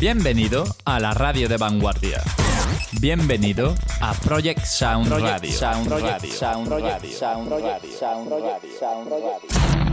Bienvenido a la radio de vanguardia. Bienvenido a Project Sound Radio. Sound Radio. Sound Radio. Sound Radio. Sound Radio.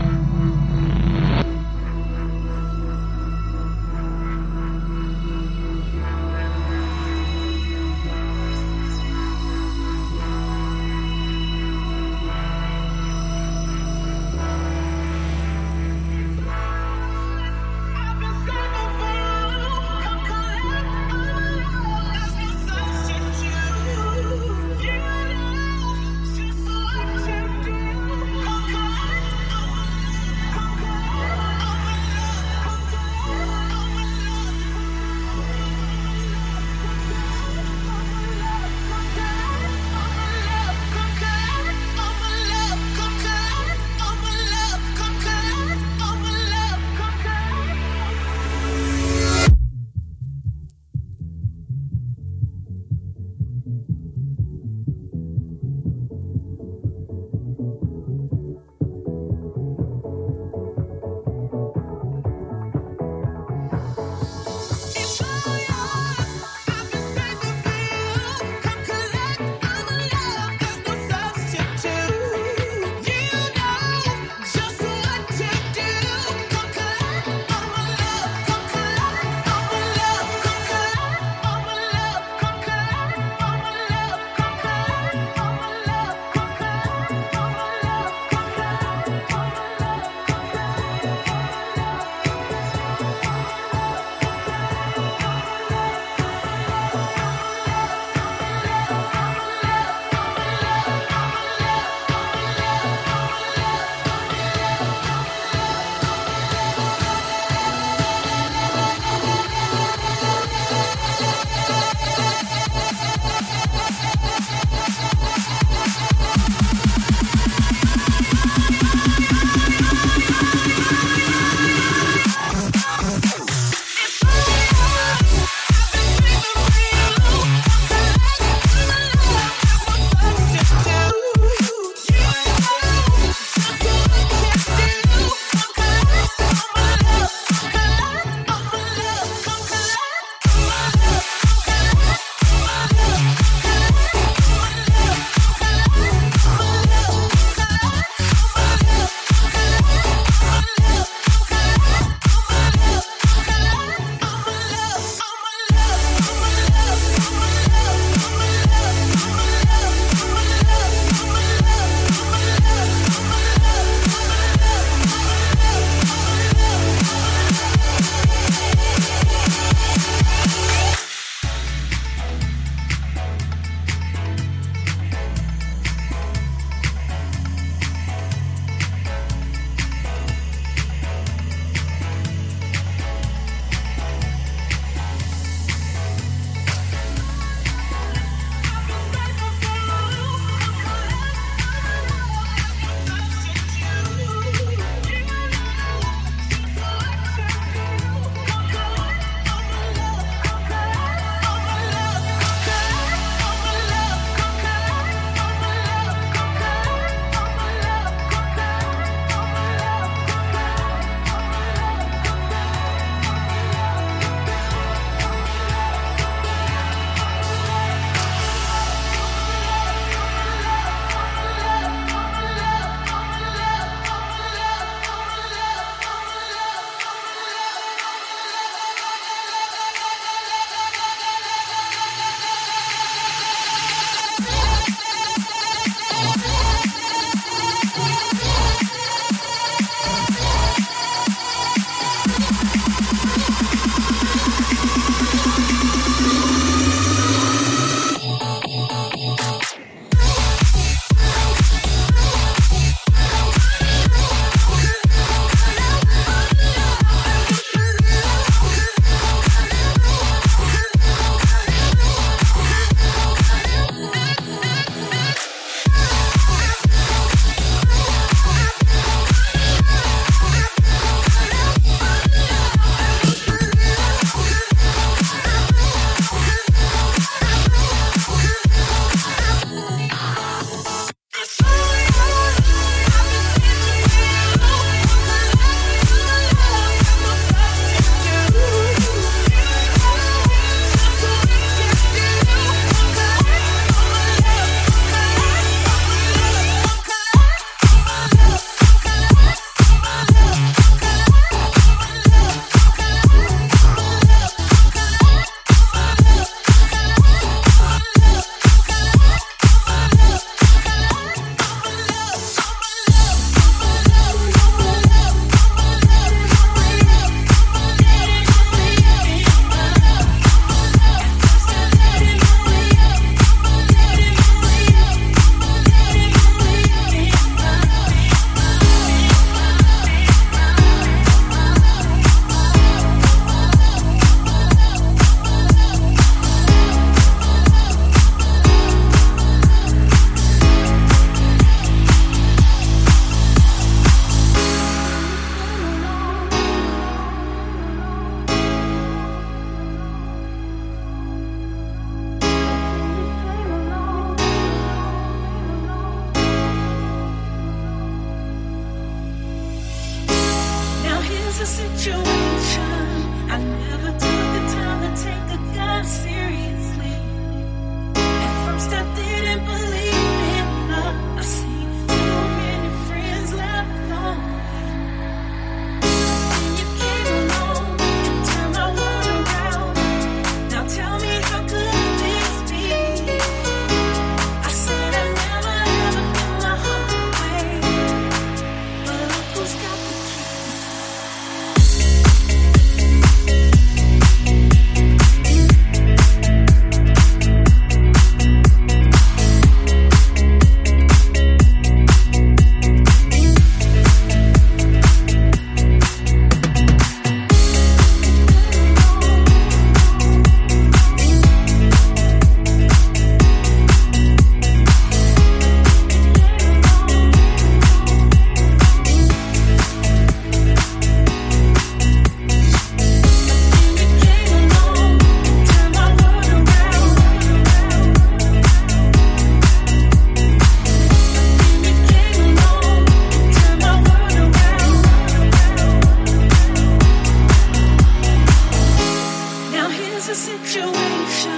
It's a situation.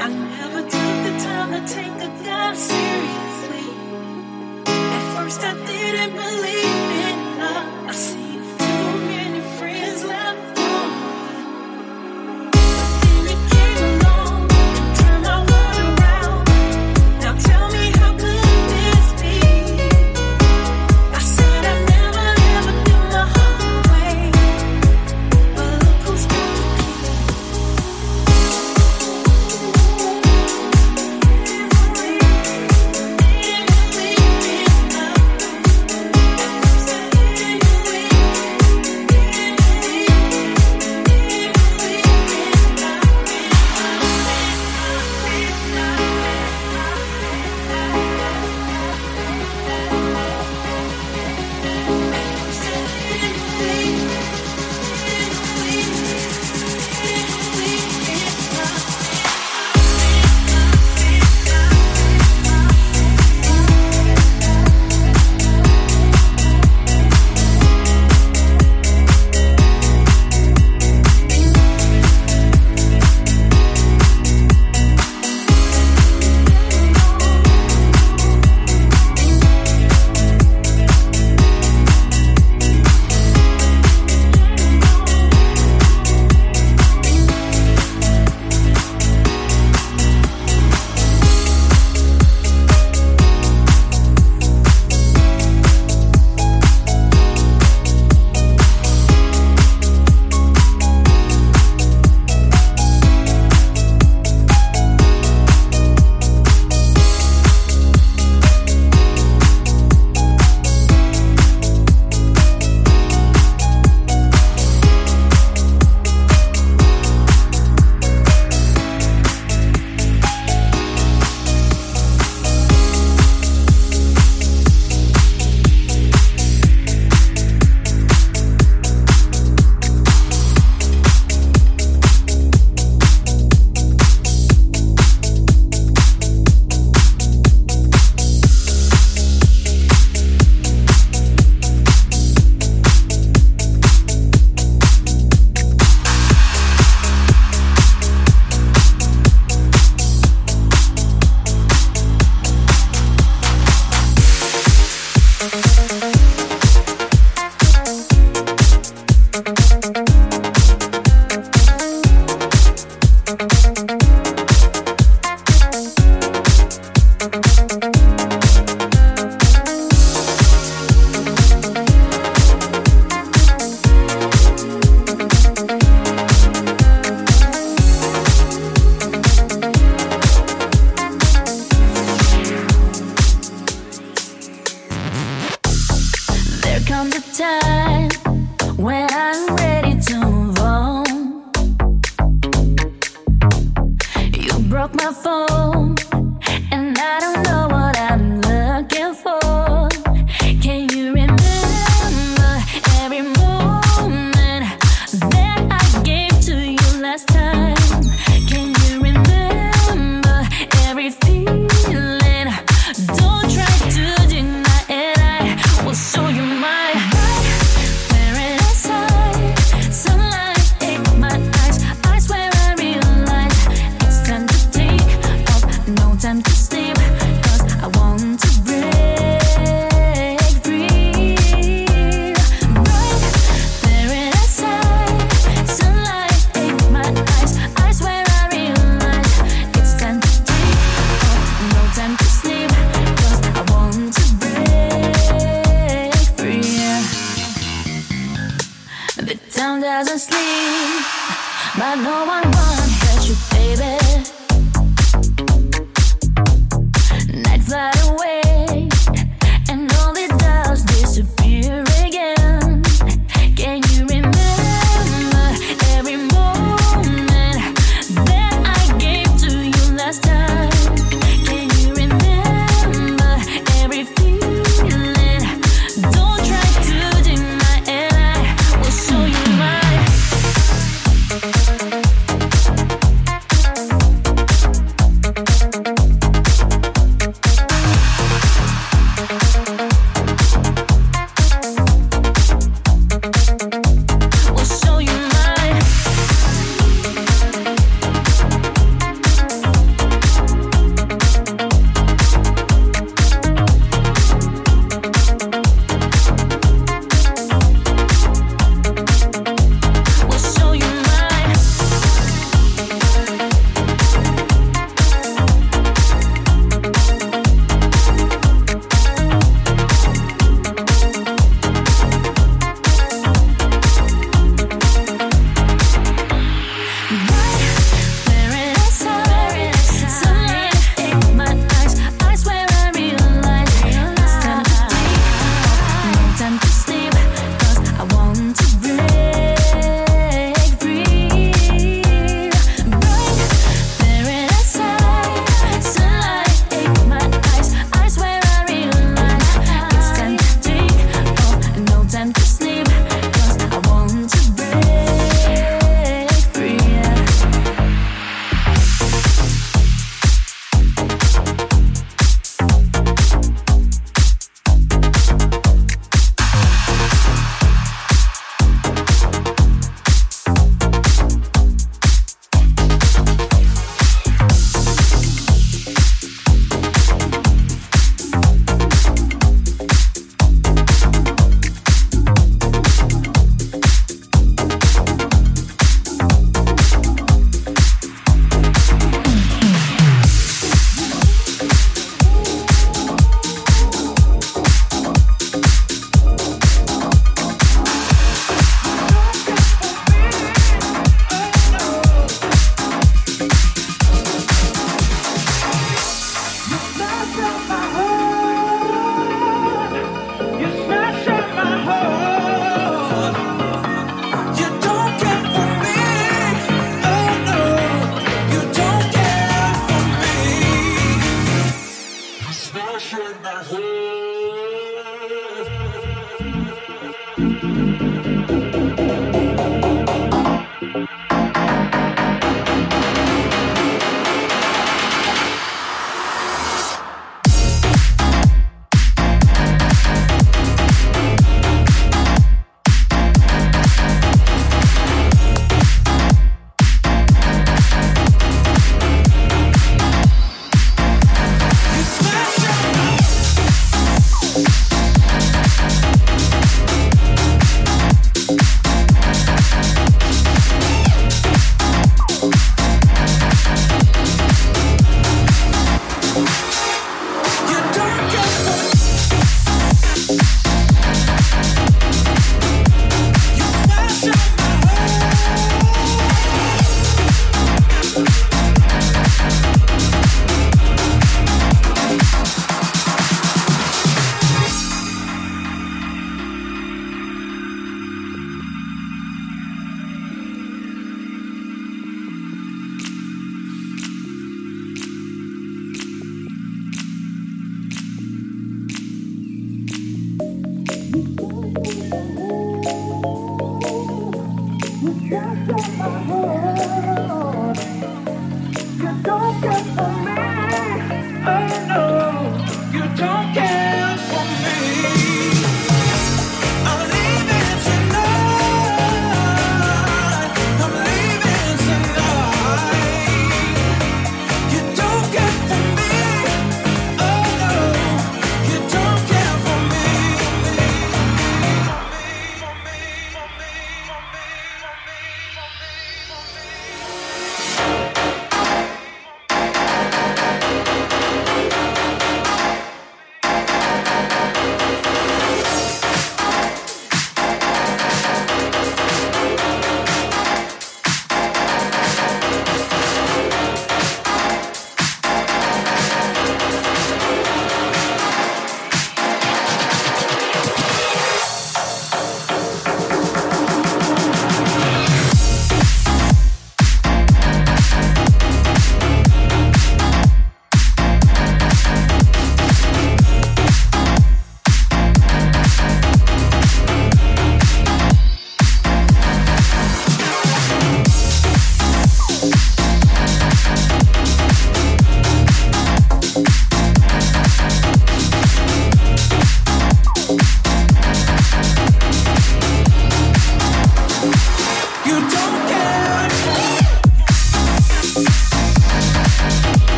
I never took the time to take a guy seriously. At first, I didn't believe.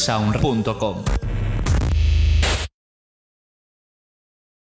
www.projectsound.com.